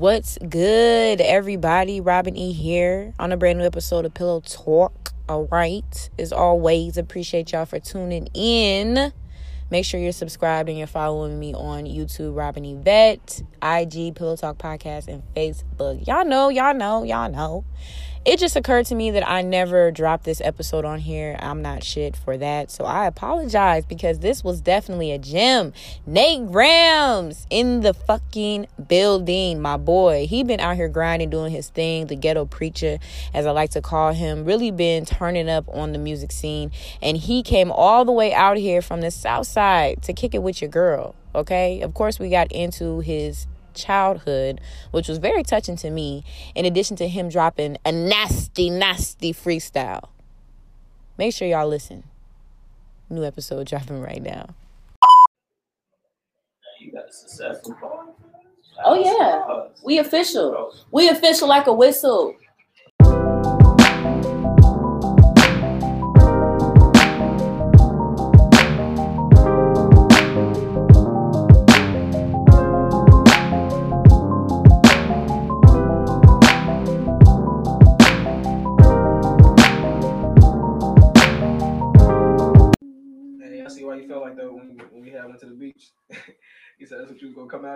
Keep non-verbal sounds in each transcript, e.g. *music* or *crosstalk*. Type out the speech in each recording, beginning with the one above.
What's good, everybody? Robin E here on a brand new episode of Pillow Talk. All right. As always, appreciate y'all for tuning in. Make sure you're subscribed and you're following me on YouTube, Robin E Vet, IG, Pillow Talk Podcast, and Facebook. Y'all know, y'all know, y'all know it just occurred to me that I never dropped this episode on here. I'm not shit for that. So I apologize because this was definitely a gem. Nate Grams in the fucking building, my boy. He been out here grinding, doing his thing, the ghetto preacher, as I like to call him, really been turning up on the music scene. And he came all the way out here from the south side to kick it with your girl. Okay. Of course, we got into his childhood, which was very touching to me, in addition to him dropping a nasty, nasty freestyle. Make sure y'all listen. New episode *laughs* dropping right now. You got a successful Oh yeah. We official. We official like a whistle.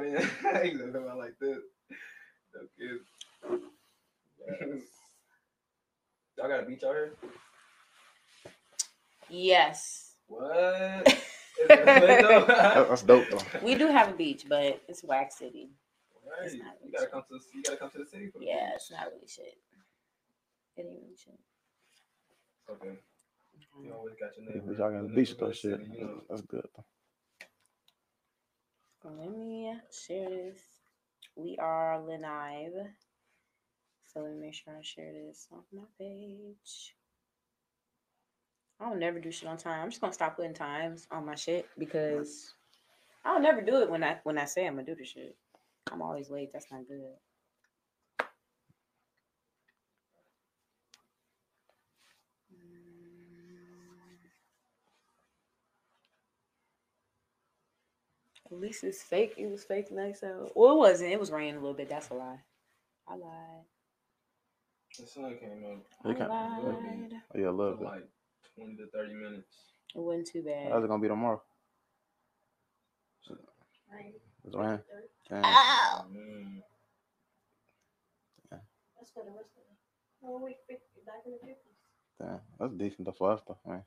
That's what you was gonna come out in. he said come out like this. Okay. Y'all got a beach out here? Yes. What? Is that lit though? That- That's dope though. We do have a beach, but it's Wax City. Right. It's not You gotta come to you gotta come to the city for the Yeah, beach. it's not really shit. It ain't really shit. Okay. You always got your Yeah, neighbor. but Y'all got a beach in though, shit. city, you know. That's good. though. Let me share this. We are live. So let me make sure I share this on my page. I don't never do shit on time. I'm just gonna stop putting times on my shit because I don't never do it when I when I say I'm gonna do the shit. I'm always late. That's not good. At least it's fake. It was fake nice out. Well, it wasn't. It was raining a little bit. That's a lie. I lied. The sun came up I It kinda- lied. Oh, yeah, a for little bit. like twenty to thirty minutes. It wasn't too bad. How's it gonna be tomorrow? It's rain. Damn. Ow! Mm. Damn. That's decent though for us though, man.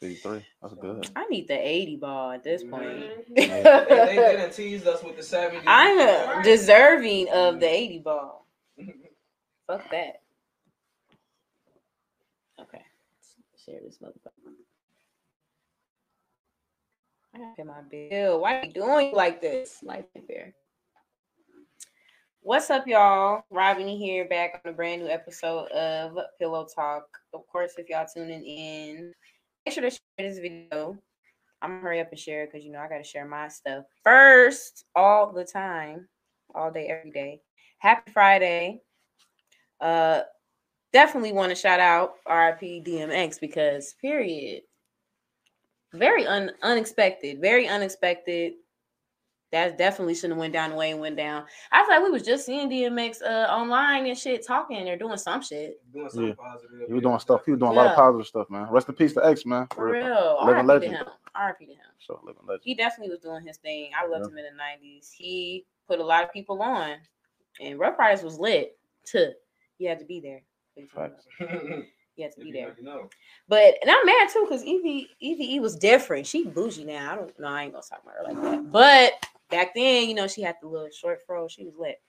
53. That's good. I need the 80 ball at this point. *laughs* Mhm. They, they, they done teased us with the 70. I'm uh, deserving of the 80 ball. Fuck that. Okay. Let's share this motherfucker. I gotta pay my bill. Why are you doing like this? Life ain't fair. What's up, y'all? Robin here, back on a brand new episode of Pillow Talk. Of course, if y'all tuning in, make sure to share this video. I'm gonna hurry up and share it because you know I gotta share my stuff first all the time, all day, every day. Happy Friday. Uh definitely want to shout out RIP DMX because period. Very un- unexpected, very unexpected. That definitely shouldn't have went down the way it went down. I feel like we was just seeing DMX uh, online and shit, talking or doing some shit. Doing something Yeah. positive. He was doing stuff. He was doing a lot of positive stuff, man. Rest in peace to X, man. For real. Living RIP to him. RIP to him. So living legend. he definitely was doing his thing. I loved Yeah. him in the nineties. He put a lot of people on, and Ruff Ryders was lit. Too. You had to be there. Facts. *laughs* You had to If be there. know. But and I'm mad too because Evie Evie was different. She bougie now. I don't know. I ain't gonna talk about her like that. But back then, you know, she had the little short fro. She was lit.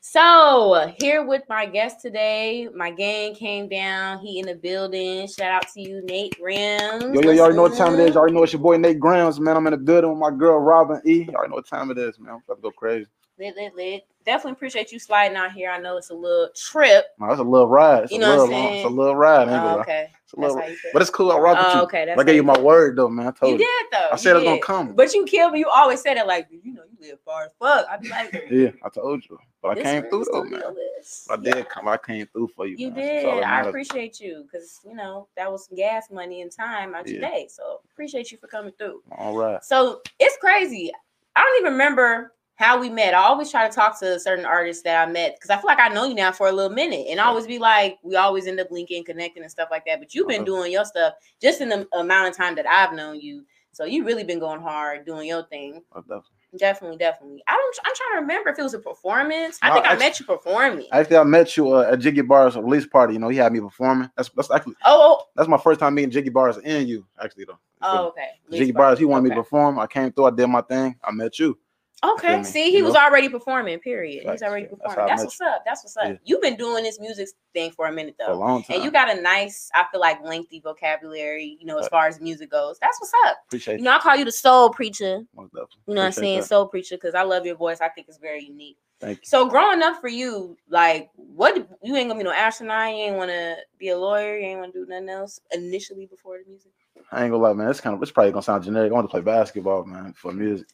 So here with my guest today, my gang came down. He in the building. Shout out to you, Nate Rims. Yo, yo, already know what time it is. You already know it's your boy Nate Grams, man. I'm in the building with my girl Robin E. Already know what time it is, man. I'm about to go crazy. Lit, lit, lit. Definitely appreciate you sliding out here. I know it's a little trip. Man, that's a little ride. It's You a know what little I'm long. It's a little ride. Oh, okay. It's a little, feel. but it's cool. I rock with Oh, you. okay, that's I gave you my word though, man. I told You you. did though. I said I was gonna come. But you killed me. You always said it like, you know, you live far as fuck. I'd be like, *laughs* Yeah, I told you. But I came through though, man. I Yeah. did come. I came through for you. You man. Did. I appreciate you because you know that was some gas money and time out your Yeah. day. So appreciate you for coming through. All right. So it's crazy. I don't even remember how we met. I always try to talk to certain artists that I met because I feel like I know you now for a little minute, and I always be like, we always end up linking, connecting, and stuff like that. But you've been Okay. doing your stuff just in the amount of time that I've known you. So you really been going hard doing your thing. Most definitely. Definitely, definitely. I don't. I'm trying to remember if it was a performance. I No, think I actually- met you performing. Actually, I met you uh, at Jiggy Bar's release party. You know, he had me performing. That's that's actually oh, that's my first time meeting Jiggy Bars and you. Actually, though. oh, okay. Jiggy Bars, he wanted me to perform. I came through. I did my thing. I met you. Okay, see, he You was know? already performing. Period. He's already yeah. Performing. I That's what's up. That's what's up. Yeah. You've been doing this music thing for a minute For a though, long time. and you got a nice, I feel like, lengthy vocabulary. You know, as far as music goes. That's what's up. appreciate You You know, I call you the soul preacher. You know what I'm saying? that. Soul preacher, because I love your voice. I think it's very unique. Thank you. So growing up for you, like, what you ain't gonna be no astronaut. You ain't want to be a lawyer. You ain't want to do nothing else initially before the music. I ain't gonna lie, man. It's kind of it's probably gonna sound generic. I want to play basketball, man, for music.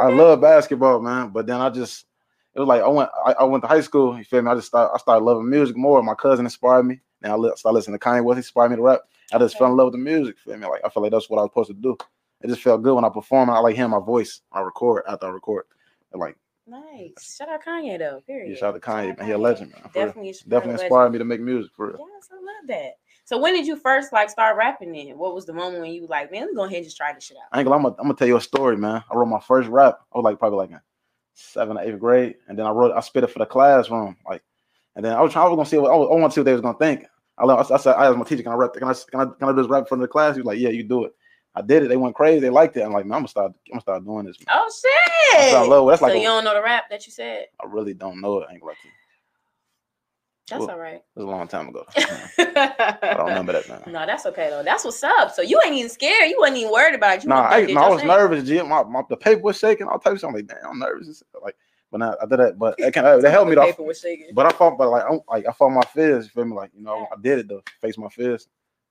I nothing wrong with love basketball, man. But then I just it was like I went I, I went to high school. You feel me? I just started I started loving music more. My cousin inspired me. And I li- started listening to Kanye West. He inspired me to rap. I just Okay. fell in love with the music. Feel me? Like I feel like that's what I was supposed to do. It just felt good when I perform. I like hearing my voice. I record after I record. And like. Nice. Shout out Kanye though. Period. yeah, shout out to Kanye, out man. He a legend, man. Definitely, inspired Definitely inspired me to make music for real. Yes, I love that. So when did you first like start rapping? Then what was the moment when you like, man, let's go ahead and just try this shit out? I ain't gonna, I'm gonna, I'm gonna tell you a story, man. I wrote my first rap. I was like probably like in seventh or eighth grade, and then I wrote, I spit it for the classroom, like, and then I was trying, I was gonna see, what, I, was, I want to see what they was gonna think. I, let- I, said, I asked my teacher, can I rap? Can I, can I, can I do this rap in front of the class? He was like, yeah, you do it. I did it. They went crazy. They liked it. I'm like, man, I'm gonna start, I'm gonna start doing this. Man. Oh I shit! in love with- That's like so a- you don't know the rap that you said? I really don't know it. I ain't to you. That's Well, all right. It was a long time ago. *laughs* I don't remember that, man. No, that's okay though. That's what's up. So you ain't even scared. You wasn't even worried about it. You Nah, I, no, I was thing. nervous, G. My, my, the paper was shaking, all types. I'm like, damn, I'm nervous. Like, but now I did that, but it kind of, they helped me The though. paper was shaking. But I fought, but like, I'm, like I fought my fears. You feel me? Like, you know, I did it though. Faced my fears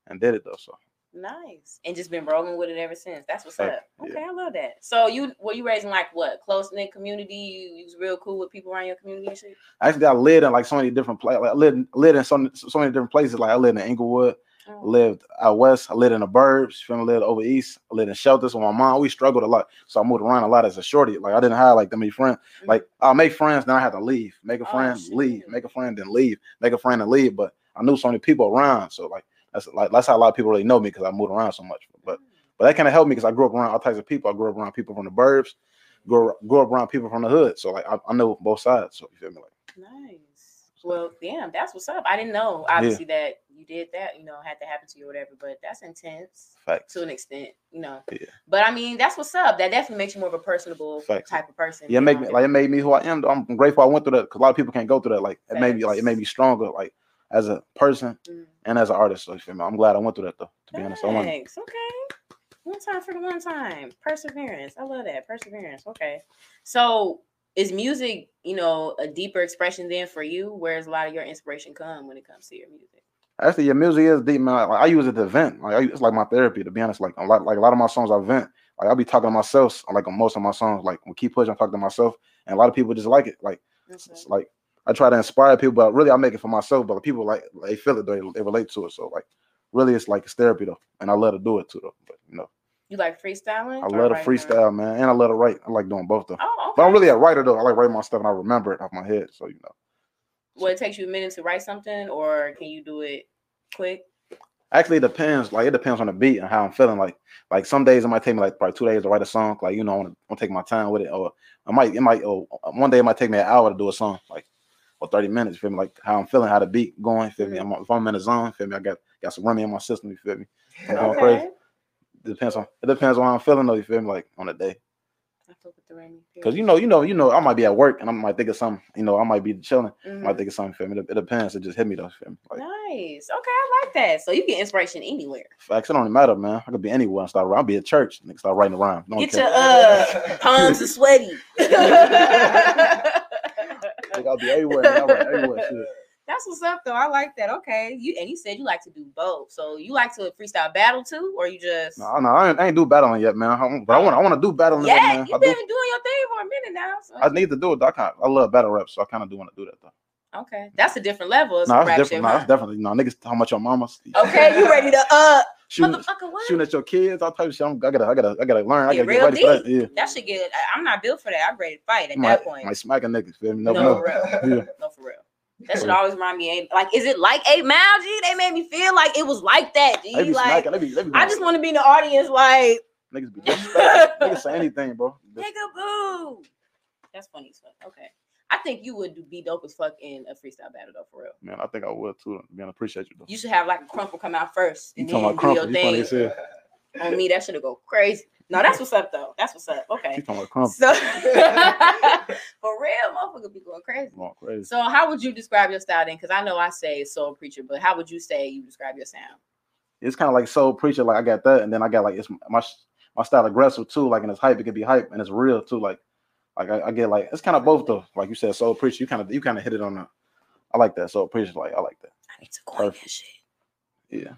and did it though. So Nice. And just been rolling with it ever since. That's what's up. yeah. Okay, I love that. So you were you raising like what? Close knit community? You, you was real cool with people around your community and shit? actually, I lived in like so many different places. Like, I lived, lived in so, so many different places. Like I lived in Inglewood, I Oh, lived out west. I lived in the burbs. You feel me? I lived over east. I lived in shelters with my mom. We struggled a lot, so I moved around a lot as a shorty. Like I didn't have like that many friends. mhm. Like I'll make friends, then I had to leave. Make a Oh, friend, leave. Make a friend, then leave. Make a friend and leave. But I knew so many people around, so like that's like that's how a lot of people really know me because I moved around so much. But but that kind of helped me because I grew up around all types of people. I grew up around people from the burbs, grew, grew up around people from the hood. So like I, I know both sides. So you feel me? Like Nice. Well, damn, that's what's up. I didn't know obviously that you did that, you know, had to happen to you or whatever, but that's intense facts. to an extent, you know. Yeah. But I mean, that's what's up. That definitely makes you more of a personable Facts. type of person. Yeah, it make know? me like it made me who I am. I'm grateful I went through that because a lot of people can't go through that. Like it made me like it made me stronger, like as a person Mm. and as an artist. So you? I'm glad I went through that though. To be honest, I Thanks. Okay. One time for the one time. Perseverance. I love that. Perseverance. Okay. So is music, you know, a deeper expression then for you? Where's a lot of your inspiration come when it comes to your music? Actually, your music is deep, man. Like, I use it to vent. Like I, it's like my therapy. To be honest, like a lot, like a lot of my songs, I vent. Like I'll be talking to myself. Like on most of my songs, like when keep pushing, I talk to myself, and a lot of people just like it. Like Okay. it's like I try to inspire people, but really I make it for myself. But people like they feel it. They, they relate to it. So like, really, it's like it's therapy though, and I love to do it too though. But you know, You like freestyling? I or love to freestyle, man, and I love to write. I like doing both though. Oh, okay. But I'm really a writer though. I like writing my stuff and I remember it off my head. So you know. Well, it takes you a minute to write something, or can you do it quick? Actually, it depends. Like it depends on the beat and how I'm feeling. Like like some days it might take me like probably two days to write a song. Like you know, I want to take my time with it. Or I might it might oh, one day it might take me an hour to do a song. Like or thirty minutes. Feel me? Like how I'm feeling, how the beat going. Feel me? Mhm. I'm, if I'm in the zone, feel me? I got got some rummy in my system. You feel me? I'm going Okay. crazy. It depends on it depends on how I'm feeling though. You feel me? Like on the day. I fuck with the rainy. Because you know, you know, you know, I might be at work and I might think of something. You know, I might be chilling. I Mhm. might think of something. Feel me? It, it depends. It just hit me though. Feel me? Like Nice. Okay, I like that. So you get inspiration anywhere. facts. It don't even matter, man. I could be anywhere and start. I'll be at church and start writing around. Don't Get care. your uh palms are sweaty. *laughs* *laughs* I'll be everywhere. man. I'll write everywhere. Shit. *laughs* That's what's up though. I like that. Okay. You and you said you like to do both. So you like to freestyle battle too, or you just No, no, I ain't, I ain't do battling yet, man. I, but I want, I want to do battling. Yeah. You've do, been doing your thing for a minute now. So. I need to do it. I kind, I love battle rap, so I kind of do want to do that though. Okay, that's a different level. No, that's different. shit, No, that's definitely no niggas talking about your mama. Okay, you ready to *laughs* uh shooting, motherfucker what? shooting at your kids, all type of shit. I'm, I gotta, I gotta, I gotta learn. I gotta get real ready for that. Yeah, That should get I'm not built for that. I'm ready to fight at might, that point. might smack a nigga. Feel me? No, No, for real. *laughs* Yeah. No, for real. That should always remind me. Like, is it like Eight Mile? G? They made me feel like it was like that. G. Like, smacking. They be, they be I just want to be in the audience, like, niggas be niggas say *laughs* anything, bro. nigga, boo. That's funny as fuck. Okay, I think you would be dope as fuck in a freestyle battle though, for real. Man, I think I would too. Man, I appreciate you though. You should have like a crumple come out first You and talking about do your crumple? You funny thing. as hell. On me, that should have go crazy. No, that's what's up though. That's what's up. You Okay. talking about crumple? So *laughs* for real, motherfucker be going crazy. Going crazy. So how would you describe your style then? Because I know I say soul preacher, but how would you say you describe your sound? It's kind of like soul preacher. Like I got that, and then I got like it's my my style aggressive too. Like and it's hype. It can be hype, and it's real too. Like like I, I get like it's kind of both though. Like you said, soul preacher. You kind of you kind of hit it on the. I like that soul preacher. Like I like that. I need to go on that shit. Yeah,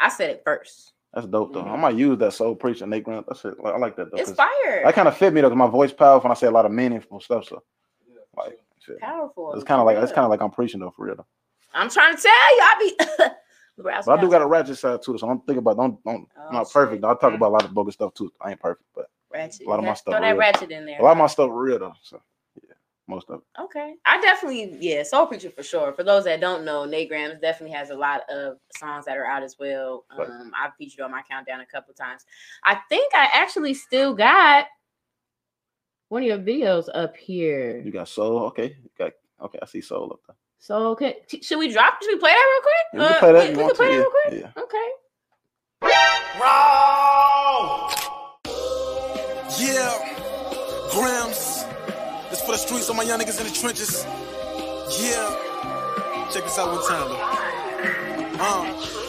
I said it first. that's dope though. I Mhm. might use that soul preacher Nate Grant. That's it. Like, I like that though. It's 'cause fire. That kind of fit me though, cause my voice powerful, and I say a lot of meaningful stuff. So like, shit. Powerful. it's kind of like it's kind of like I'm preaching though for real. Though. I'm trying to tell you, I be. *laughs* But I do got a ratchet side too, so I'm thinking about don't don't Oh, I'm not perfect. shit. though. I talk about a lot of bogus stuff too. I ain't perfect, but ratchet. a lot of my stuff Throw that real. ratchet in there. a lot of my stuff real though. So yeah, most of it. Okay. I definitely, yeah, Soul Preacher for sure. For those that don't know, Nate Grams definitely has a lot of songs that are out as well. Right. Um, I've featured on my countdown a couple times. I think I actually still got one of your videos up here. You got soul, okay. You got okay. I see soul up there. So okay, should we drop? Should we play that real quick? Yeah, we can Uh, play that. we- you we want can play to? that real quick. Yeah, yeah. Okay. Raw. Yeah, Grams. This for the streets, all my young niggas in the trenches. Yeah. Check this out one time, though. Uh.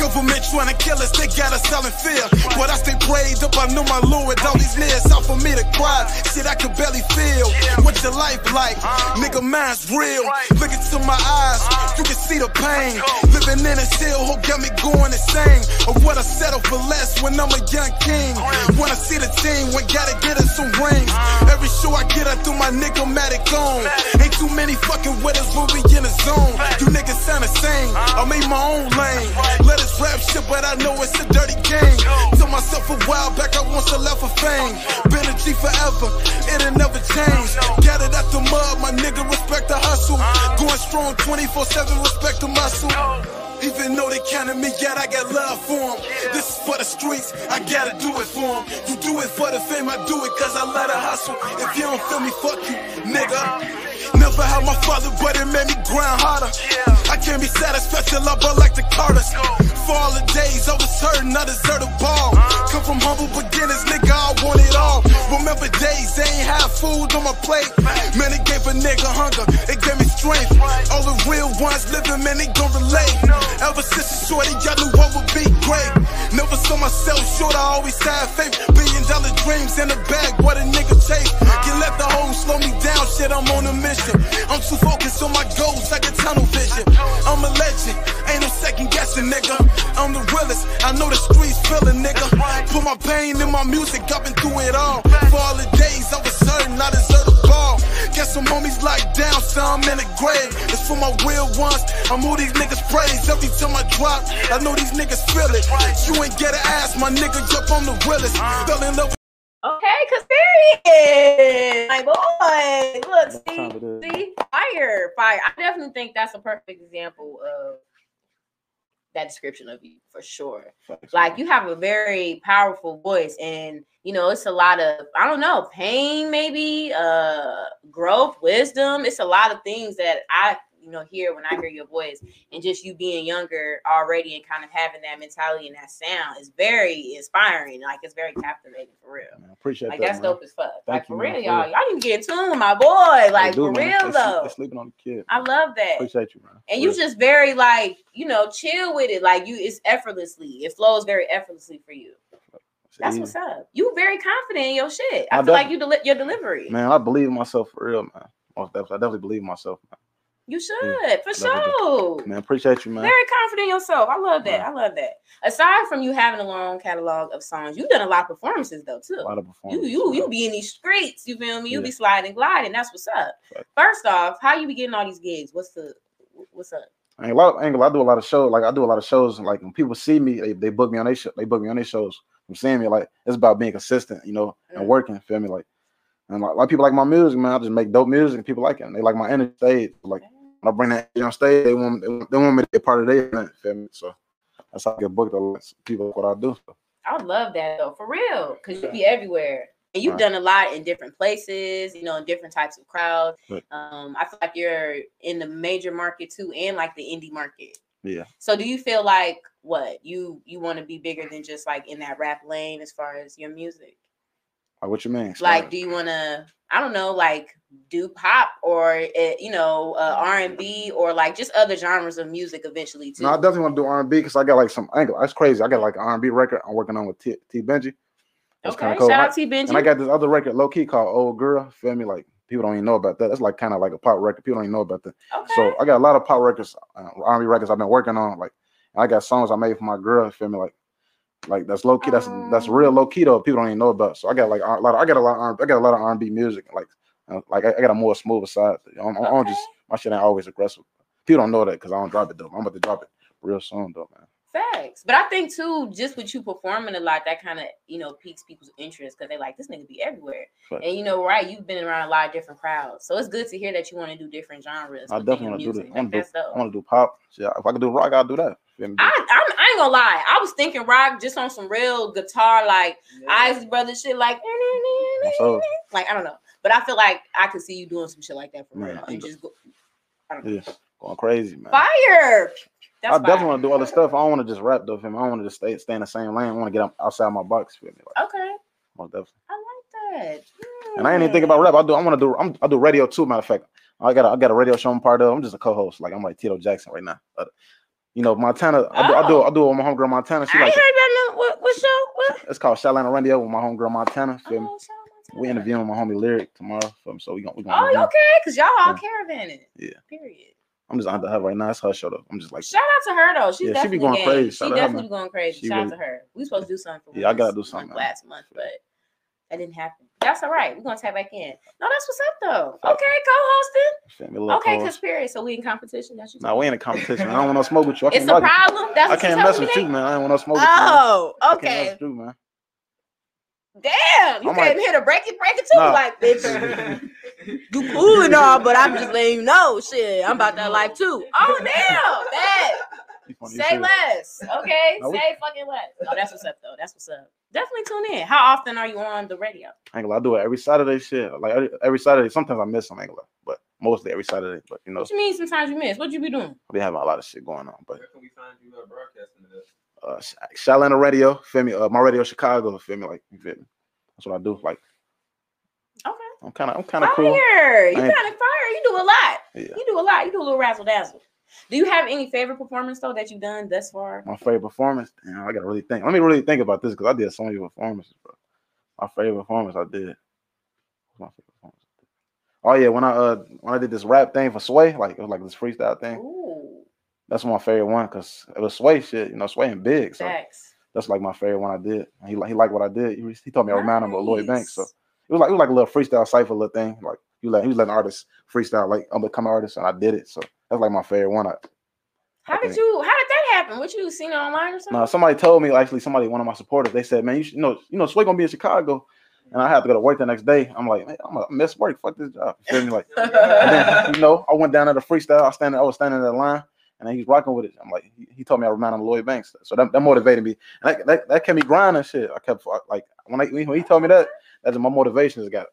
Government trying to kill us, they got us selling fear. But I stay prayed up, I know my Lord. All these niggas out for me to cry. Shit, I could barely feel. What your life like? Nigga, mine's real. Look into my eyes, you can see the pain. Living in a cell, hope got me going insane. Of what I settle for less when I'm a young king. Wanna see the team, when gotta get us some rings. Every show I get, I throw my nigga-matic on. Ain't too many fucking us when we in the zone. You niggas sound the same. I made my own lane. Let us rap shit, but I know it's a dirty game. Told myself a while back I want to left for fame. Been a G forever, it'll never change. Got it out the mud, my nigga, respect the hustle. Going strong 24 7, respect the muscle. Even though they counted me out, I got love for them. This is for the streets, I gotta do it for them. You do it for the fame, I do it cause I let her hustle. If you don't feel me, fuck you, nigga. Never had my father, but it made me grind harder. I can't be satisfied till I ball like the Carters. For all the days I was hurting, I deserve a ball. Come from humble beginnings, nigga, I want it all. Remember days they ain't have food on my plate. Man, it gave a nigga hunger, it gave me strength. All the real ones living, man, they gon' relate. Ever since shorty, y'all knew what would be great. Never saw myself short, I always had faith. Billion dollar dreams in the bag, what a nigga chase. Can let the hoes slow me down, shit, I'm on a mission. I'm too focused on my goals, like a tunnel vision. I'm a legend, ain't no second guessing, nigga. I'm the realest, I know the streets feeling, nigga. Put my pain in my music, I've been through it all. For all the days I was certain I deserve a ball. Get some homies like down, some in the grave. It's for my real ones, I'm who these niggas praise. Every time I drop, I know these niggas feel it. You ain't get an ass, my nigga, jump on the realest. Fell in love Okay, cause period. My boy. Look, see, time it is? see, fire, fire. I definitely think that's a perfect example of that description of you for sure. Like you have a very powerful voice, and you know it's a lot of I don't know pain, maybe uh growth, wisdom. It's a lot of things that I you know hear when I hear your voice, and just you being younger already and kind of having that mentality and that sound is very inspiring. Like it's very captivating for real. Man, I appreciate Like that. that's man. dope as fuck. Thank like you, for real, y'all. Y'all need to get in tune with my boy. Like do, for real sleep- though. they sleeping on the kid. I love that. Appreciate you, man. And you just very like, you know, chill with it. Like you it's effortlessly. It flows very effortlessly for you. That's what's up. You very confident in your shit. I, I feel like you deli- your delivery. Man, I believe in myself for real, man. I definitely believe in myself, man. You should, for sure. Man, appreciate you, man. Very confident in yourself. I love that. Yeah. I love that. Aside from you having a long catalog of songs, you've done a lot of performances though too. A lot of performances. you you you be in these streets, you feel me? You Yeah. be sliding, gliding. That's what's up. Right. First off, how you be getting all these gigs? What's the what's up? I ain't a lot. of angle. I do a lot of shows. Like I do a lot of shows. And like when people see me, they, they book me on their show. They book me on their shows. From seeing me, like it's about being consistent, you know, and Mm. working. Feel me? Like, and like, a lot of people like my music, man. I just make dope music, and people like it. And they like my energy stage. Like I bring that on stage, they want they, want- they want me to be part of their event. Feel me? So that's how I get booked. A lot. People what I do. So, I love that though, for real, because you be everywhere. And you've Right. done a lot in different places, you know, in different types of crowds. Right. Um, I feel like you're in the major market too, and like the indie market. yeah. So, do you feel like what you you want to be bigger than just like in that rap lane as far as your music? What you mean? Like, do you want to? I don't know, like do pop or uh, you know uh, R and B or like just other genres of music eventually too. No, I definitely want to do R and B because I got like some angle. That's crazy. I got like an R and B record I'm working on with T, T Benji. That's okay, cool. shout I- out to Benji. And I got this other record, low key, called Old Girl. Feel me? Like people don't even know about that. That's like kind of like a pop record. People don't even know about that. okay. So I got a lot of pop records, uh, R&B records I've been working on. Like I got songs I made for my girl. Feel me? Like like that's low key. That's that's real low key though. People don't even know about. So I got like a lot. Of, I got a lot. Of, I got a lot of R&B music. Like like I, I got a more smoother side. I'm, I'm just my shit ain't always aggressive. People don't know that because I don't drop it though. I'm about to drop it real soon though, man. Facts. But I think too, just with you performing a lot, that kind of you know piques people's interest because they like this nigga be everywhere. Facts. And you know, right? You've been around a lot of different crowds, so it's good to hear that you want to do different genres. I definitely want to do music. that. I Like, want to do. I want to do pop. Shit, if I could do rock, I'll do that. I, I'm, I ain't gonna lie. I was thinking rock just on some real guitar, like Isley Brothers shit, like So like I don't know. But I feel like I could see you doing some shit like that for real I and just go. I don't know. yeah, going crazy, man. Fire. That's I definitely fire. want to do other stuff. I don't want to just rap though. Me? I want to just stay stay in the same lane. I want to get outside my box. Feel me? Like, Okay, most definitely. I like that. And I ain't even think about rap. I do. I want to do. I'm, I do radio too. Matter of fact, I got. A, I got a radio show I'm part of. I'm just a co-host. Like I'm like Tito Jackson right now. But, you know, Montana. I do. I do. Oh. I do it with my homegirl Montana. She I like. heard about no what, what show? What? It's called Shatlanta Radio with my homegirl Montana. Feel me? Oh, to We interviewing my homie Lyric tomorrow. So we gonna. We gonna Oh, okay, because y'all all caravanning. Yeah. Period. I'm just under her right now. It's her show though. I'm just like. Shout out to her though. She's Yeah, she be definitely going game. crazy. She Shout out to her, definitely going crazy. She Shout out to her. We supposed to do something. For Yeah, I gotta do something, last month, but that didn't happen. That's all right. We're gonna tap back in. No, that's what's up though. Okay, co-hosting. Feel me? A little Okay, co-host. cause period. So we in competition. That's you. Nah, we ain't a competition. I don't want no smoke with you. I *laughs* It's a problem. That's I can't mess with you, man. I don't want no smoke with you. man. Oh, I can't mess okay. you, man. Damn, you I'm came like- here to break it, break it too. Nah. Like, bitch, *laughs* you cool and all, but I'm just letting you know, shit. I'm about that life too. Oh damn, bad. You funny as Say hell. less, okay? No, Say fucking less. No, that's what's up though. That's what's up. Definitely tune in. How often are you on the radio? I ain't gonna I do it every Saturday. Shit, like every, every Saturday. Sometimes I miss some, I ain't gonna but mostly every Saturday. But you know, What you mean? Sometimes you miss. What you be doing? I be having a lot of shit going on. But Where can we find you uh, broadcasting this? Uh, Sh- Shatlanta Radio, feel me? Uh, my radio Chicago, feel me? Like, you feel me? That's what I do. Like, Okay. I'm kind of, I'm kind of Fire. cool. You kinda fire. You do a lot. Yeah. You do a lot. You do a little razzle dazzle. Do you have any favorite performance though that you've done thus far? My favorite performance. Damn, I gotta really think. Let me really think about this because I did so many performances, bro. My favorite performance I did. What's my favorite performance? Oh yeah, when I uh when I did this rap thing for Sway, like it was like this freestyle thing. Ooh, That's my favorite one because it was Sway shit, you know, Sway and Big. So facts. that's like my favorite one I did. He like he liked what I did. He, he told me I remind him of Lloyd Banks. So it was like it was like a little freestyle cipher little thing. Like you let he was letting artists freestyle like I'm become an artist and I did it. So that's like my favorite one. I, How did you? How did that happen? What you seen it online or something? no, somebody told me actually somebody one of my supporters. They said, man, you should, you know you know Sway gonna be in Chicago, and I had to go to work the next day. I'm like, man, I'm gonna miss work. Fuck this job. You feel me? Like, *laughs* and then, you know, I went down to freestyle. I was standing, I was standing in the line, and then he rocking with it. I'm like, he, he told me I remind him of Lloyd Banks. So that, that motivated me. And that, that, that kept me grinding. Shit, I kept like when I when he told me that, that's my motivation just got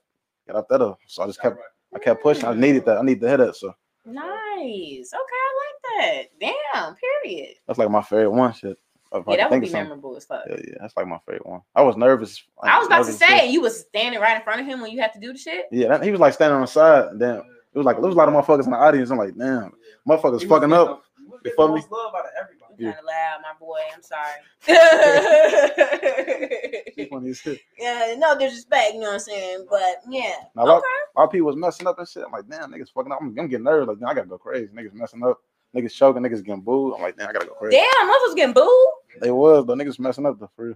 got out there. So I just kept I kept pushing. I needed that. I need to hit it. So nice. Okay, I like that. Damn. Period. that's like my favorite one. Shit. If Yeah, that would be something. memorable as fuck. Yeah, yeah, that's like my favorite one. I was nervous. I was about to nervous as shit. say you was standing right in front of him when you had to do the shit. Yeah, that, he was like standing on the side, Damn, it was like there was a lot of motherfuckers in the audience. I'm like, damn, motherfuckers fucking up. You feel me? Love out of everybody. Yeah. kind of loud, my boy. I'm sorry. *laughs* *laughs* funny as shit. yeah, no disrespect, you know what I'm saying? But yeah. Now, a lot, Okay. a lot of people was messing up and shit. I'm like, damn, niggas fucking up. I'm, I'm getting nervous. Like, damn, I gotta go crazy. Niggas messing up. Niggas choking. Niggas getting booed. I'm like, damn, I gotta go crazy. Damn, motherfuckers getting booed. They was, but niggas messing up though, for real.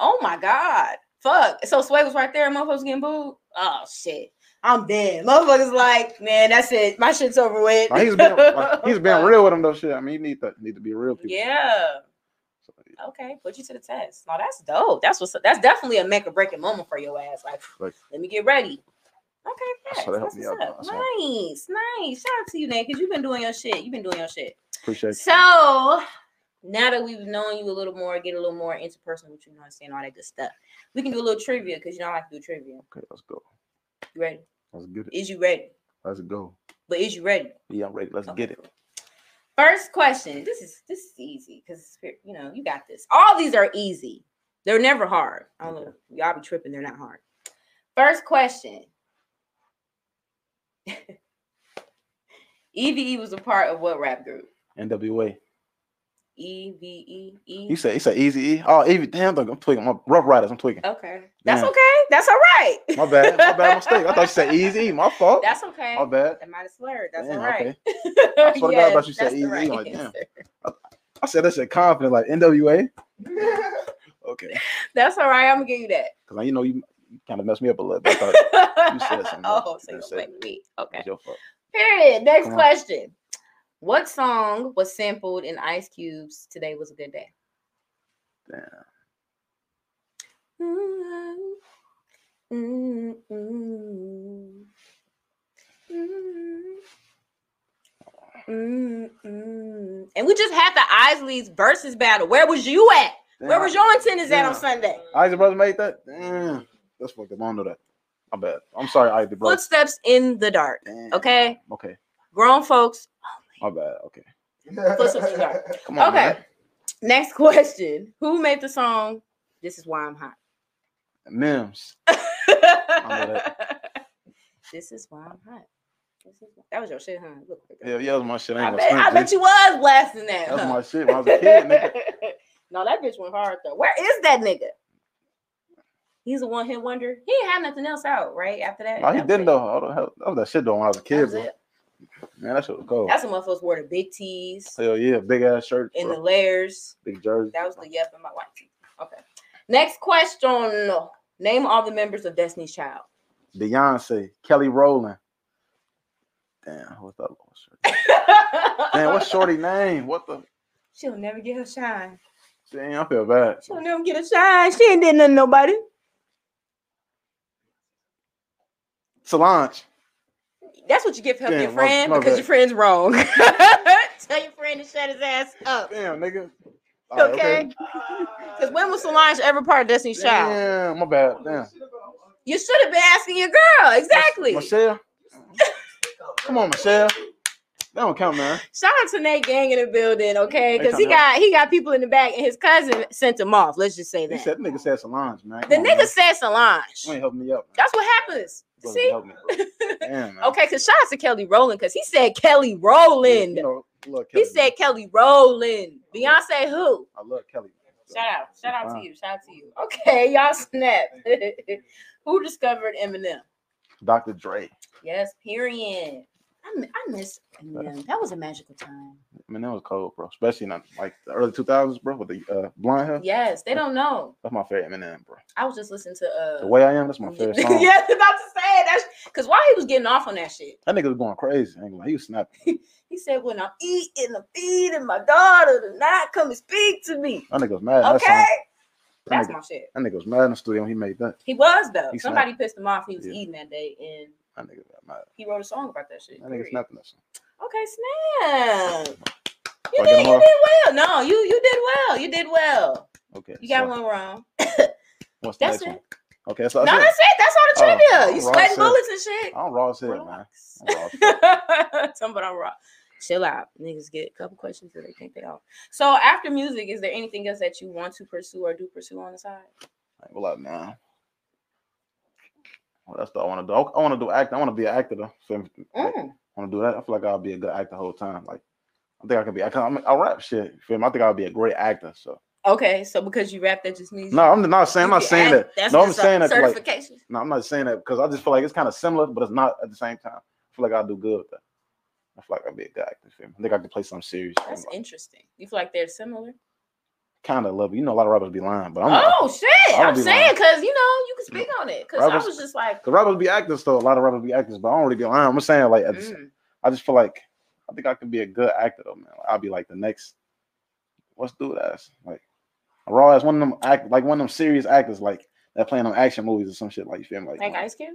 Oh my god. Fuck. So Sway was right there and motherfuckers getting booed. Oh shit. I'm dead. Motherfuckers like, man, that's it. My shit's over with. Like, he's been, like, *laughs* he's been real with them though. Shit. I mean, you need to need to be real people. Yeah. So, yeah. Okay, put you to the test. No, that's dope. That's what's that's definitely a make or breaking moment for your ass. Like, Like- let me get ready. Okay, That's what's up. Nice, nice. Shout out to you, Nate, because you've been doing your shit. You've been doing your shit. Appreciate you. So now that we've known you a little more, get a little more interpersonal with you, you know, saying all that good stuff. We can do a little trivia because you know I like to do trivia. Okay, let's go. You ready? Let's get it. Is you ready? Let's go. But is you ready? Yeah, I'm ready. Let's get it. First question. This is this is easy because you know you got this. All these are easy. They're never hard. I don't know. Y'all be tripping. They're not hard. First question. *laughs* EVE was a part of what rap group? NWA. E V E E. You said he said Eazy E. Oh, Evie, damn, I'm tweaking. My Ruff Ryders, I'm tweaking. Okay, that's Damn. okay. That's all right. My bad. My bad mistake. I thought you said Eazy E. My fault. That's okay. My bad. That might have slurred. That's Damn, all right. *laughs* I swear to God, I thought you said easy. Right like, damn. answer. I said that shit confident, like NWA. *laughs* Okay. That's all right. I'm gonna give you that. Because you know you, you kind of messed me up a little bit. I thought it *laughs* oh, something. so You you said me. Okay. your fault. Period. Next Come on. Question. What song was sampled in Ice Cube's Today Was a Good Day? Damn. And we just had the Isleys Verzuz battle. Where was you at? Where was your antennas at on Damn. Sunday? Isley Brothers made that? Damn. That's fucked up. I don't know that. My bad. I'm sorry, Isley Brothers. Footsteps in the dark. Damn. Okay. Okay. Grown folks. My bad. Okay. Footsteps in the dark. Come on, Okay. man. Next question. Who made the song This Is Why I'm Hot? Mims. *laughs* this is why I'm hot. This is why- That was your shit, huh? Look, look, Hell yeah, that was my shit. I I bet, gonna I bet you was blasting that. That's huh? my shit when I was a kid, nigga. *laughs* no, that bitch went hard though. Where is that nigga? He's a one hit wonder. He didn't have nothing else out, right? After that. No, he didn't it. though. All the hell- That was that shit though when I was a That kid, was bro. it. Man, that shit was cold. That's when motherfuckers wore the big tees Hell yeah, big ass shirt, In the layers. big jersey. That was the yep in my white tee. Okay. Next question. Name all the members of Destiny's Child. Beyonce, Kelly Rowland. Damn, what's that? *laughs* Shorty? Damn, what's Shorty name? What the? She'll never get her shine. Damn, I feel bad. She'll never get a shine. She ain't did nothing nobody. Solange. That's what you get for helping your Damn, my- friend my because bad. your friend's wrong. *laughs* Tell your friend to shut his ass up. Damn, nigga. All right, Okay. Because *laughs* when was Solange ever part of Destiny's Child? Damn, my bad. Damn. You should have been asking your girl. Exactly. Michelle. *laughs* Come on, Michelle. That don't count, man. Shout out to Nate Gang in the building, okay? Because he got he got people in the back, and his cousin sent him off. Let's just say He that. said, nigga said Solange, man. Come the on, nigga man. said Solange. You ain't helping me out. Man. That's what happens. Brother, See? help me. Damn. Okay, because shout out to Kelly Rowland, because he said Kelly Rowland. You know, I love he said. Kelly Rowland. Beyonce who? I love Kelly. Shout out. Shout out to you. Shout out to you. Okay, *laughs* y'all snap. *laughs* who discovered Eminem? Dr. Dre. Yes, period. I, mi- I miss Eminem. That was a magical time. I mean, that was cold, bro. Especially in like the early 2000s, bro, with the uh, blonde hair. Yes, they don't know. That's my favorite Eminem, bro. I was just listening to uh The way I am, that's my *laughs* favorite song. yes, *laughs* about to say that's because while he was getting off on that shit, That nigga was going crazy. I ain't gonna lie. He was snapping. *laughs* he said, "When I'm eating, I'm feeding my daughter tonight. Come and speak to me." That nigga was mad. Okay. That that's nigga, my shit. that nigga was mad in the studio when he made that. He was though. He Somebody pissed him off. He was Yeah. eating that day, and That nigga got mad. he wrote a song about that shit. That nigga period. snapping that song. Okay, snap. You did, you did well. No, you you did well. You did well. Okay. You got so one wrong. *laughs* What's the That's next one? it. Okay, that's, No, that's it. That's all the Oh, trivia. I'm you sweating bullets and shit. I'm raw as hell, man. Relax. I'm raw as *laughs* hell. Something I'm raw. Chill out. Niggas get a couple questions that they think they are. So after music, is there anything else that you want to pursue or do pursue on the side? I ain't gonna lie, man. Well, that's what I want to do. I, I want to do act. I want to be an actor though. So, like, Mm. want to do that. I feel like I'll be a good actor the whole time. Like I think I can be. I can. I rap shit. Feel me? I think I'll be a great actor. So Okay, so because you rap, that just means no, I'm not saying. I'm not saying act. that. That's No, I'm saying that. Like, no, I'm not saying that because I just feel like it's kind of similar, but it's not at the same time. I feel like I'll do good with that. I feel like I'll be a good actor. Feel me? I think I can play something serious. That's interesting. You feel like they're similar? Kind of love it. You know, a lot of rappers be lying, but I'm oh shit! I don't I'm saying because you know you can speak on it. Because I was just like, The rappers be actors though. A lot of rappers be actors, but I don't really be lying. I'm saying like, at the s- mm, I just feel like I think I could be a good actor though, man. I'll be like the next. What's dude ass like? A raw as one of them act like one of them serious actors like that playing on action movies or some shit like you feel me? Like, like Ice Cube.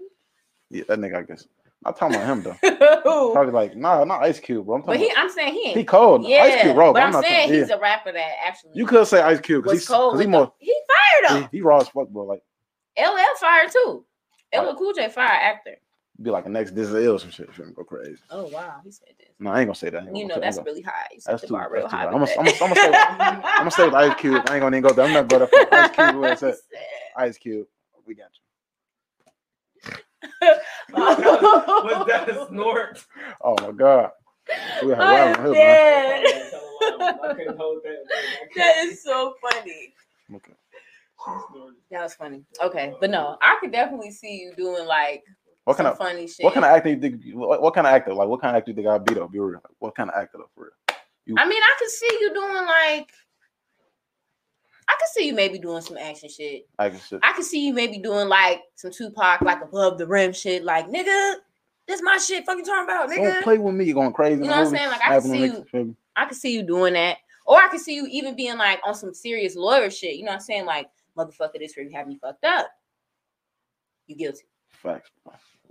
yeah, that nigga I guess. I'm talking about him though. *laughs* Probably like nah, not Ice Cube, bro. I'm talking But he, about I'm saying he. he cold. yeah, Ice Cube raw, but I'm, not saying talking- he's yeah. a rapper that actually. You could say Ice Cube because he's, cold. cause he more the- he fired he, he raw as fuck, bro. Like LL fired too. LL Cool J fired actor. Be like a next Disney Ill some shit. You feel me? Go crazy. Oh wow, he said this. No, I ain't gonna say that. I You know that's really high. You set That's the too, bar real too high. high. I'm gonna that. I'm gonna I'm *laughs* I'm gonna stay with Ice Cube. I ain't gonna even go there. I'm not going to Ice Cube. Where it's at. *laughs* Ice Cube. We got you. *laughs* Was that a snort? Oh my god. We have I Ryan am here, dead. I hold that. that is so funny. Okay. That was funny. Okay, but no, I could definitely see you doing like What kind of funny shit. what kind of acting think? What, what kind of actor? Like what kind of actor you think I'd be though? Be real. Like, what kind of actor though? For real. I mean, I could see you doing like. I could see you maybe doing some action shit. Acting shit. I could see you maybe doing like some Tupac, like above the rim shit. Like, nigga, this my shit. Fucking talking about, nigga. Don't play with me. You're going crazy. You know what I'm saying? Like, I can see you-? I could see you doing that. Or I could see you even being like on some serious lawyer shit. You know what I'm saying? Like, motherfucker, this you have me fucked up. You guilty. Facts.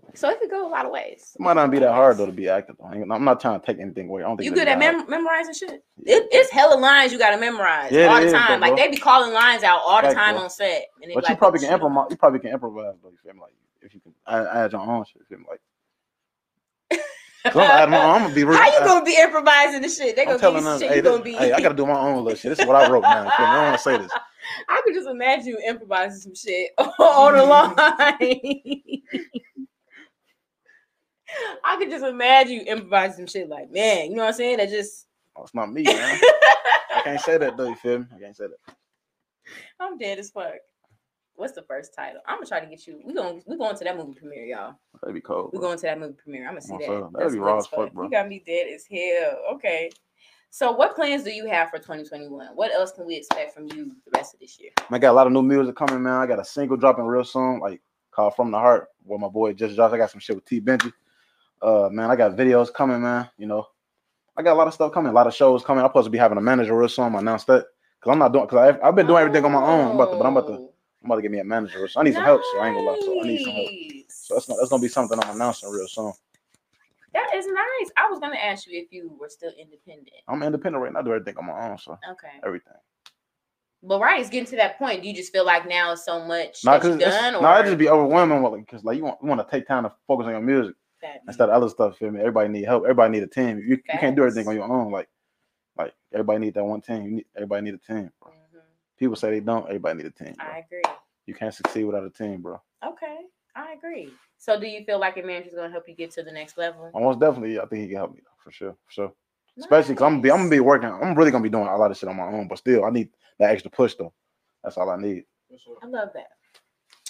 Bro. So it could go a lot of ways. It might not be that hard though to be active. Though. I ain't- I'm not trying to take anything away. I don't think You it's good at mem- memorizing shit? It, it's hella lines you gotta memorize Yeah, all the is, time. though, like bro. they be calling lines out all the Fact, time bro. on set. And they But you like, probably "What can shit on?" improvise. You probably can improvise though. You feel me? Like if you can add, add your own shit. You feel me? Like *laughs* 'cause I'm, add my, I'm gonna be real. How you gonna be improvising the shit? They I'm gonna telling give you them, shit. hey, you this- gonna be. hey, I gotta do my own little shit. This is what I wrote now. You feel me? I don't want to say this. *laughs* I could just imagine you improvising some shit *laughs* on the line. I could just imagine you improvising some shit like, man, you know what I'm saying? That just, Oh, it's not me, man. I can't say that though. You feel me? I can't say that. *laughs* I'm dead as fuck. What's the first title? I'm gonna try to get you. We going we going to that movie premiere, y'all. That'd be cold. We going to that movie premiere. I'm gonna see Oh, that. that'd That's be raw as as fuck, bro. You got me dead as hell. Okay. So what plans do you have for 2021? What else can we expect from you the rest of this year? I got a lot of new music coming, man. I got a single dropping real soon, like called From the Heart, where my boy just dropped. I got some shit with T Benji. Uh man, I got videos coming, man. You know, I got a lot of stuff coming, a lot of shows coming. I'm supposed to be having a manager real soon. I announced that. Cause I'm not doing cause I've, I've been doing everything on my own. I'm about to, but I'm about to I'm about to get me a manager. soon. I need some help, so I ain't gonna lie. So I need some help. So that's, not, that's gonna be something I'm announcing real soon. That is nice. I was gonna ask you if you were still independent. I'm independent right now. I do everything on my own, so Okay. everything. But right, it's getting to that point. Do you just feel like now it's so much Nah, that it's- done? nah, or it just be overwhelming. with, Like, like you want you want to take time to focus on your music. That- instead of other stuff. Feel me? Everybody need help. Everybody need a team. You, you can't do everything on your own. Like, like everybody need that one team. You need everybody need a team. Mhm. People say they don't. Everybody need a team. Bro. I agree. You can't succeed without a team, bro. Okay, I agree. So, do you feel like your manager's gonna help you get to the next level? Almost definitely, I think he can help me for sure, for sure. Especially because I'm gonna be, I'm gonna be working. I'm really gonna be doing a lot of shit on my own, but still, I need that extra push though. That's all I need. I love that,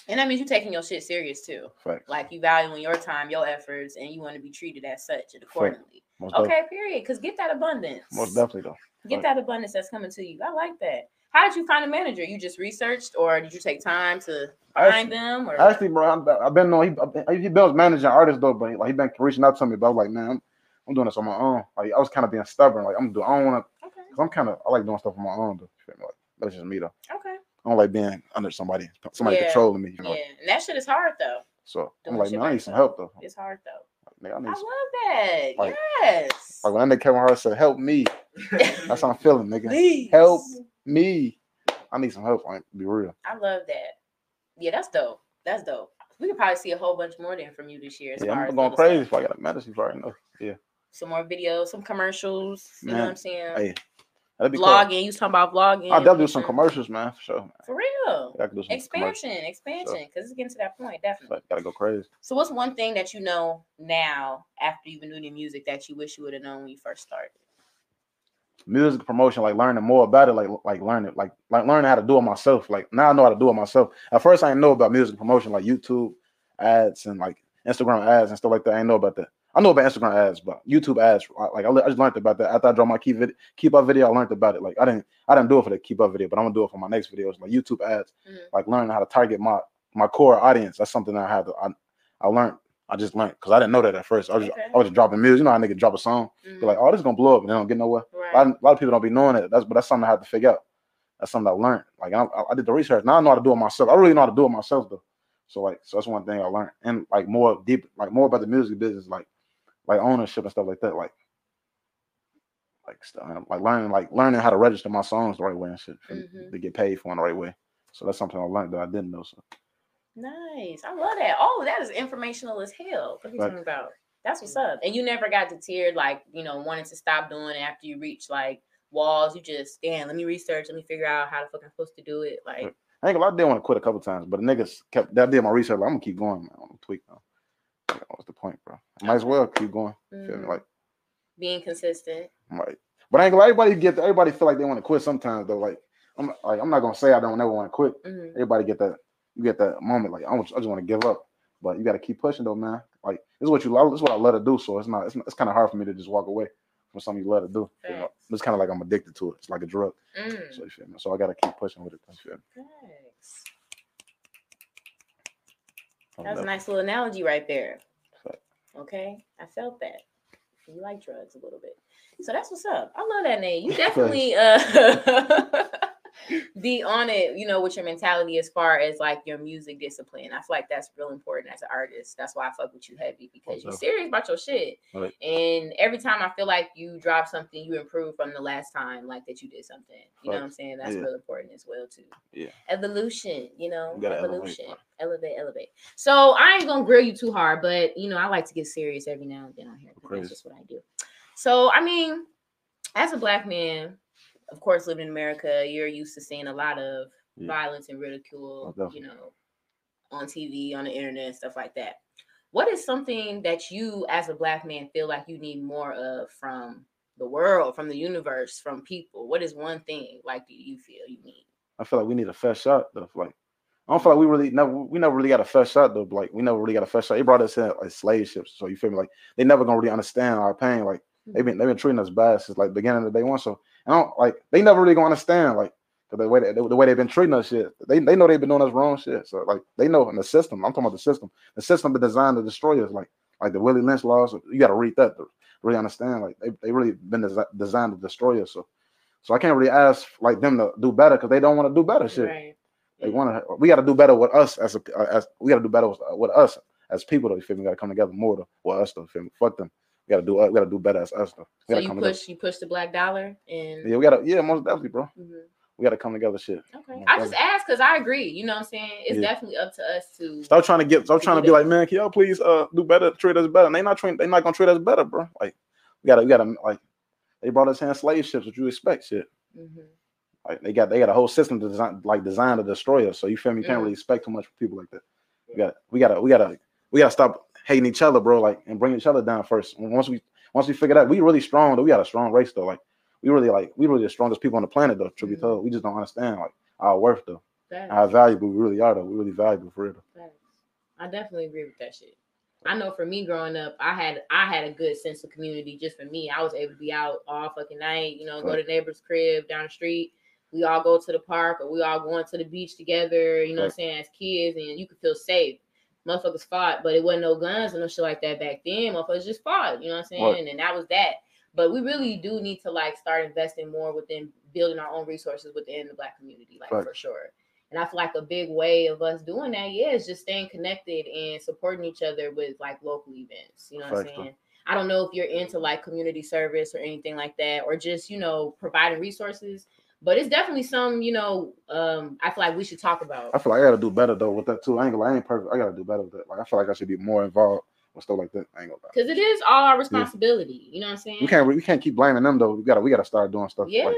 and that means you're taking your shit serious too. Facts. Like you valuing your time, your efforts, and you want to be treated as such and accordingly. def- Okay, period. Because get that abundance. most definitely though. Get Right. that abundance that's coming to you. I like that. How did you find a manager? You just researched, or did you take time to I find them? Or Actually, bro, I'm, I've been knowing he, he been managing artists though, but he, like he been reaching out to me. But I was like, man, I'm, I'm doing this on my own. Like I was kind of being stubborn. Like I'm doing. I don't want to. okay, Cause I'm kind of I like doing stuff on my own though. You feel me? Like that's just me though. okay, I don't like being under somebody, somebody Yeah. controlling me. You know. yeah, and that shit is hard though. So I'm like, man, I need some help though. It's hard though. Nigga, I I need love that. Like- yes. like when nigga Kevin Hart said, "Help me," *laughs* that's how I'm feeling, nigga. Please. Help me. I need some help. I ain't be real. I love that. Yeah, that's dope. That's dope. We could probably see a whole bunch more then from you this year. Yeah, I'm going crazy stuff. if I got a medicine for I know. Yeah, Some more videos, some commercials. You know what I'm saying? hey, that'd be cool. vlogging. You was talking about vlogging. I'll definitely do some commercials, man, for sure. Man. For real. I could do some. Expansion, expansion, because it's getting to that point, definitely. But gotta go crazy. So, what's one thing that you know now after you've been doing your music that you wish you would have known when you first started? music promotion, like learning more about it, like like learning like like learning how to do it myself. Like now I know how to do it myself. At first I didn't know about music promotion, like YouTube ads and like Instagram ads and stuff like that. I didn't know about that. I know about Instagram ads, but YouTube ads, like I, I just learned about that after I dropped my keep vid- keep up video. I learned about it. Like I didn't I didn't do it for the keep up video, but I'm gonna do it for my next videos, like YouTube ads, Mhm. like learning how to target my my core audience. That's something I had to I, I learned. I just learned because I didn't know that at first. I was just, Okay. I was just dropping music. You know how nigga drop a song, Mhm. you're like, oh, this is gonna blow up, and they don't get nowhere. A right. lot, a lot of people don't be knowing it. That's but that's something I had to figure out. That's something I learned. Like I, I did the research. Now I know how to do it myself. I really know how to do it myself though. So like, so that's one thing I learned, and like more deep, like more about the music business, like like ownership and stuff like that. Like like stuff, like learning, like learning how to register my songs the right way and shit Mhm. to get paid for them the right way. So that's something I learned that I didn't know. So Nice. I love that. Oh, that is informational as hell. What are you Right. talking about? That's what's up. And you never got deterred, like, you know, wanting to stop doing it after you reach like walls. You just, damn, let me research, let me figure out how the fuck I'm supposed to do it. Like, I think lie, I did want to quit a couple times, but the niggas kept that did my research. Like, I'm gonna keep going, man. I'm gonna tweak now. Like, What's the point, bro? I might as well keep going. Feel me? mhm, Like being consistent. I'm like, but I ain't gonna everybody get everybody feel like they want to quit sometimes though. Like I'm like I'm not gonna say I don't never want to quit. Mhm. Everybody get that you get that moment like I, want, I just want to give up, but you got to keep pushing though, man. Like this is what you love. This is what I love to do. So it's not it's, not, it's kind of hard for me to just walk away from something you love to do. You know? It's kind of like I'm addicted to it. It's like a drug. Mm, So you feel me? So I got to keep pushing with it. Thanks. That was a nice little analogy right there. Okay, I felt that. You like drugs a little bit, so that's what's up. I love that name. You *laughs* definitely uh *laughs* be on it. You know, with your mentality as far as like your music discipline. I feel like that's real important as an artist. That's why I fuck with you heavy because you're serious about your shit. Right. And every time I feel like you drop something, you improve from the last time, like that you did something. You know what I'm saying? That's Yeah. real important as well too. Yeah. Evolution. You know, You gotta elevate, evolution elevate, elevate. So I ain't gonna grill you too hard, but you know, I like to get serious every now and then on here. That's just what I do. So I mean, as a black man, of course, living in America, you're used to seeing a lot of Yeah. violence and ridicule, oh, you know, on TV, on the internet, stuff like that. What is something that you, as a black man, feel like you need more of from the world, from the universe, from people? What is one thing like do you feel you need? I feel like we need a fair shot though. Like I don't feel like we really never we never really got a fair shot though. Like we never really got a fair shot. They brought us in like slave ships, so you feel me? Like they never gonna really understand our pain. Like they've been they've been treating us bad since like beginning of the day one. So I don't like they never really gonna understand like the way they, the way they've been treating us shit. They they know they've been doing us wrong shit. So like they know in the system. I'm talking about the system. The system been designed to destroy us. Like like the Willie Lynch laws. You got to read that to really understand. Like they they really been desi- designed to destroy us. So so I can't really ask like them to do better because they don't want to do better shit. Right. They want to. We got to do better with us as a as we got to do better with, with us as people. Though you feel me? We got to come together more to with us. Though you feel me? Fuck them. We got to do. uh, We got to do better as us. Though. We So you push, you push the black dollar, and Yeah, we got to. Yeah, most definitely, bro. Mhm. We got to come together. Shit. Okay. Most I just definitely. asked because I agree. You know what I'm saying? It's Yeah. definitely up to us to. Stop trying to get. Stop To trying to be like, man, can y'all please uh do better, treat us better? And they not treating. They not gonna treat us better, bro. Like we gotta. We gotta like. They brought us in slave ships. What you expect? Shit. Mhm. Like they got. They got a whole system to design, like designed to destroy us. So you feel me? You can't Mhm. really expect too much from people like that. We got. We gotta. We gotta. We gotta stop hating each other, bro. Like and bring each other down first. Once we once we figure that we really strong, though. We got a strong race though. Like we really like we really the strongest people on the planet though. Truth be Mhm. told, we just don't understand like our worth though. Facts, How valuable we really are though. We really valuable for real. Though. I definitely agree with that shit. I know for me growing up, I had I had a good sense of community just for me. I was able to be out all fucking night, you know, go to neighbor's crib down the street. We all go to the park or we all going to the beach together, you know what I'm saying, as kids, and you could feel safe. Motherfuckers fought, but it wasn't no guns and no shit like that back then. Motherfuckers just fought, you know what I'm saying? And that was that. But we really do need to like start investing more within building our own resources within the black community, like Right. for sure. And I feel like a big way of us doing that, yeah, is just staying connected and supporting each other with like local events. You know what I'm saying? I don't know if you're into like community service or anything like that, or just, you know, providing resources. But it's definitely some, you know, um, I feel like we should talk about. I feel like I gotta do better though with that too. I ain't gonna, I ain't perfect. I gotta do better with that. Like I feel like I should be more involved with stuff like that. I ain't gonna. Because it is all our responsibility. You know what I'm saying? We can't we can't keep blaming them though. We gotta we gotta start doing stuff. Yeah, like,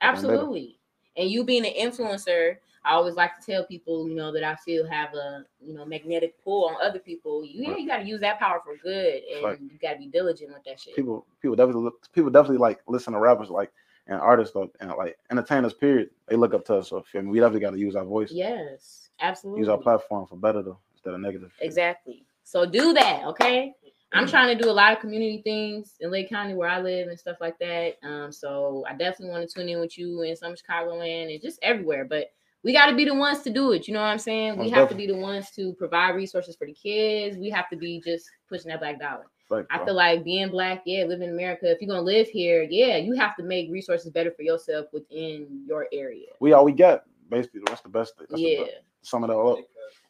absolutely. And you being an influencer, I always like to tell people, you know, that I feel have a you know magnetic pull on other people. You yeah, Right. you got to use that power for good, and Right. you got to be diligent with that shit. people people definitely look, people definitely like listen to rappers like and artists like, and like entertainers. Period. They look up to us. So we definitely got to use our voice, Yes, absolutely. use our platform for better though instead of negative. Exactly. So do that, okay? I'm trying to do a lot of community things in Lake County where I live and stuff like that. Um, so I definitely want to tune in with you in some Chicagoland and just everywhere. But we got to be the ones to do it. You know what I'm saying? We Most have to be the ones to provide resources for the kids. We have to be just pushing that black dollar. Like, I bro. feel like being black, yeah, living in America. If you're gonna live here, yeah, you have to make resources better for yourself within your area. we all we got. Basically, that's the best. That's yeah. the best. Sum it all up.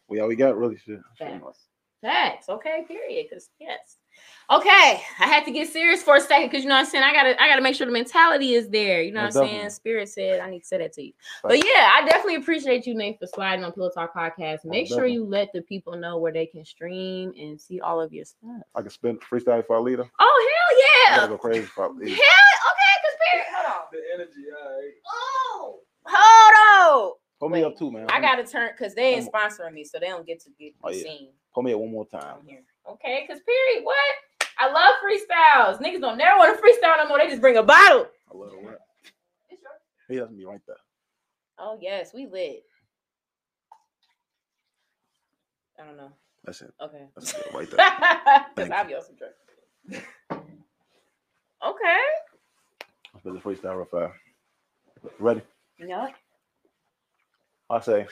We all we got. Really, shit. Facts. Facts. Okay, period. Because yes. Okay. I had to get serious for a second because you know what I'm saying. I gotta I gotta make sure the mentality is there. You know Most what I'm saying? Spirit said I need to say that to you. But yeah, I definitely appreciate you, Nate, for sliding on Pillow Talk Podcast. Oh, make sure you let the people know where they can stream and see all of your stuff. I can spin freestyle for a leader. Oh hell I yeah. gotta go crazy for a Hell okay, cause period. Hold on. The energy, all right. Oh, hold on. Pull me up too, man. I gotta turn because they ain't sponsoring me, so they don't get to get Oh, yeah. seen Pull me up one more time. Okay, because period. What? I love freestyles. Niggas don't never want to freestyle no more. They just bring a bottle. I love the rap. It's yours. He doesn't be right there. Oh yes, we lit. I don't know. That's it. Okay. That's it right there. *laughs* Because I'll be on some drink. Okay. Let's put the freestyle real fast. Ready? It? I say,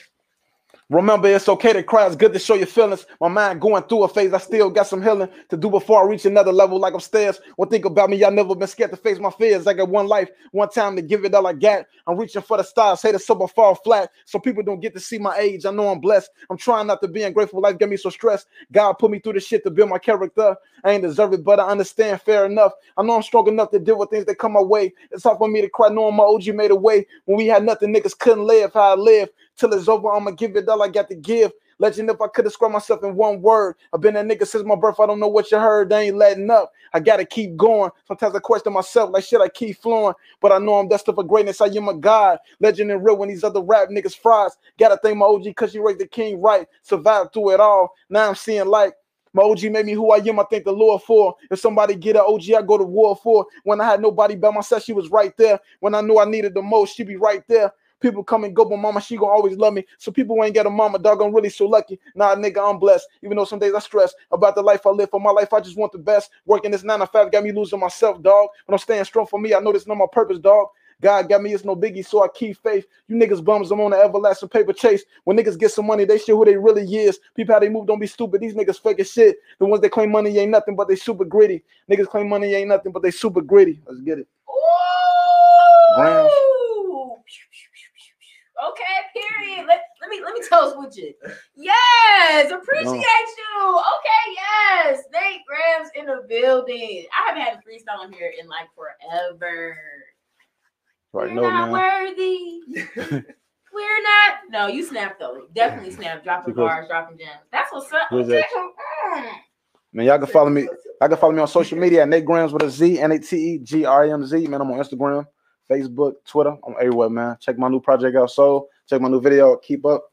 remember it's okay to cry. It's good to show your feelings. My mind going through a phase. I still got some healing to do before I reach another level like upstairs. One thing about me, y'all never been scared to face my fears. I got one life, one time to give it all I got. I'm reaching for the stars. Hate to I fall flat. So people don't get to see my age. I know I'm blessed. I'm trying not to be ungrateful. Life got me so stressed. God put me through the shit to build my character. I ain't deserve it, but I understand fair enough. I know I'm strong enough to deal with things that come my way. It's hard for me to cry knowing my OG made a way. When we had nothing, niggas couldn't live how I live. Till it's over, I'ma give it all I got to give. Legend, if I could describe myself in one word, I've been a nigga since my birth. I don't know what you heard. They ain't letting up. I gotta keep going. Sometimes I question myself, like shit, I keep flowing. But I know I'm destined for greatness. I am a god. Legend and real when these other rap niggas fries. Gotta thank my OG cause she raised the king right. Survived through it all. Now I'm seeing like My OG made me who I am. I thank the Lord for. If somebody get an OG, I go to war for. When I had nobody by my side, she was right there. When I knew I needed the most, she be right there. People come and go, but mama, she gonna always love me. So people ain't got a mama, dog. I'm really so lucky. Nah, nigga, I'm blessed. Even though some days I stress about the life I live. For my life, I just want the best. Working this nine to five got me losing myself, dog. But I'm staying strong for me. I know this not my purpose, dog. God got me, it's no biggie, so I keep faith. You niggas bums, I'm on the everlasting paper chase. When niggas get some money, they show who they really is. People how they move, don't be stupid. These niggas fake as shit. The ones that claim money ain't nothing, but they super gritty. Niggas claim money ain't nothing, but they super gritty. Let's get it. Gramz. Okay, period. Let, let me let me toast with you. Yes, appreciate you. Okay, yes. Nate Gramz in the building. I haven't had a freestyle on here in like forever. Right, We're no, not man. worthy. *laughs* We're not. No, you snap though. Definitely snap. Dropping Because- bars, dropping gems. That's what's up. Man, y'all can follow me. I can follow me on social media at Nate Gramz with a Z, N A T E G R A M Z. Man, I'm on Instagram, Facebook, Twitter. I'm everywhere, man. Check my new project out. So check my new video. Keep up.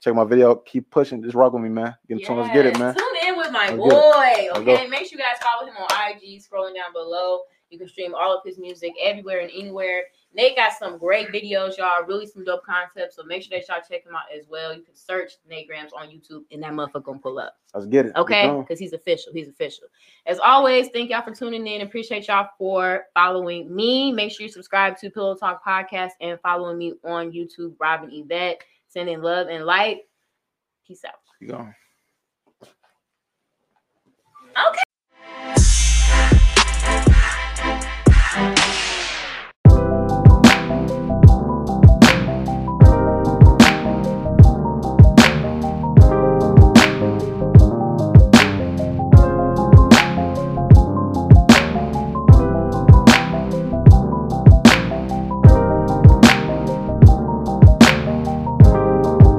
Check my video. Keep pushing. Just rock with me, man. Get yeah. Let's get it, man. Tune in with my Let's boy. get it. Let's Okay. Make sure you guys follow him on IG, scrolling down below. You can stream all of his music everywhere and anywhere. Nate got some great videos, y'all. Really some dope concepts. So make sure that y'all check him out as well. You can search Nate Gramz on YouTube and that motherfucker gonna pull up. Let's get it. Okay, because he's official. He's official. As always, thank y'all for tuning in. Appreciate y'all for following me. Make sure you subscribe to Pillow Talk Podcast and following me on YouTube, Robin Yvette. Sending love and light. Peace out. You gone? Okay.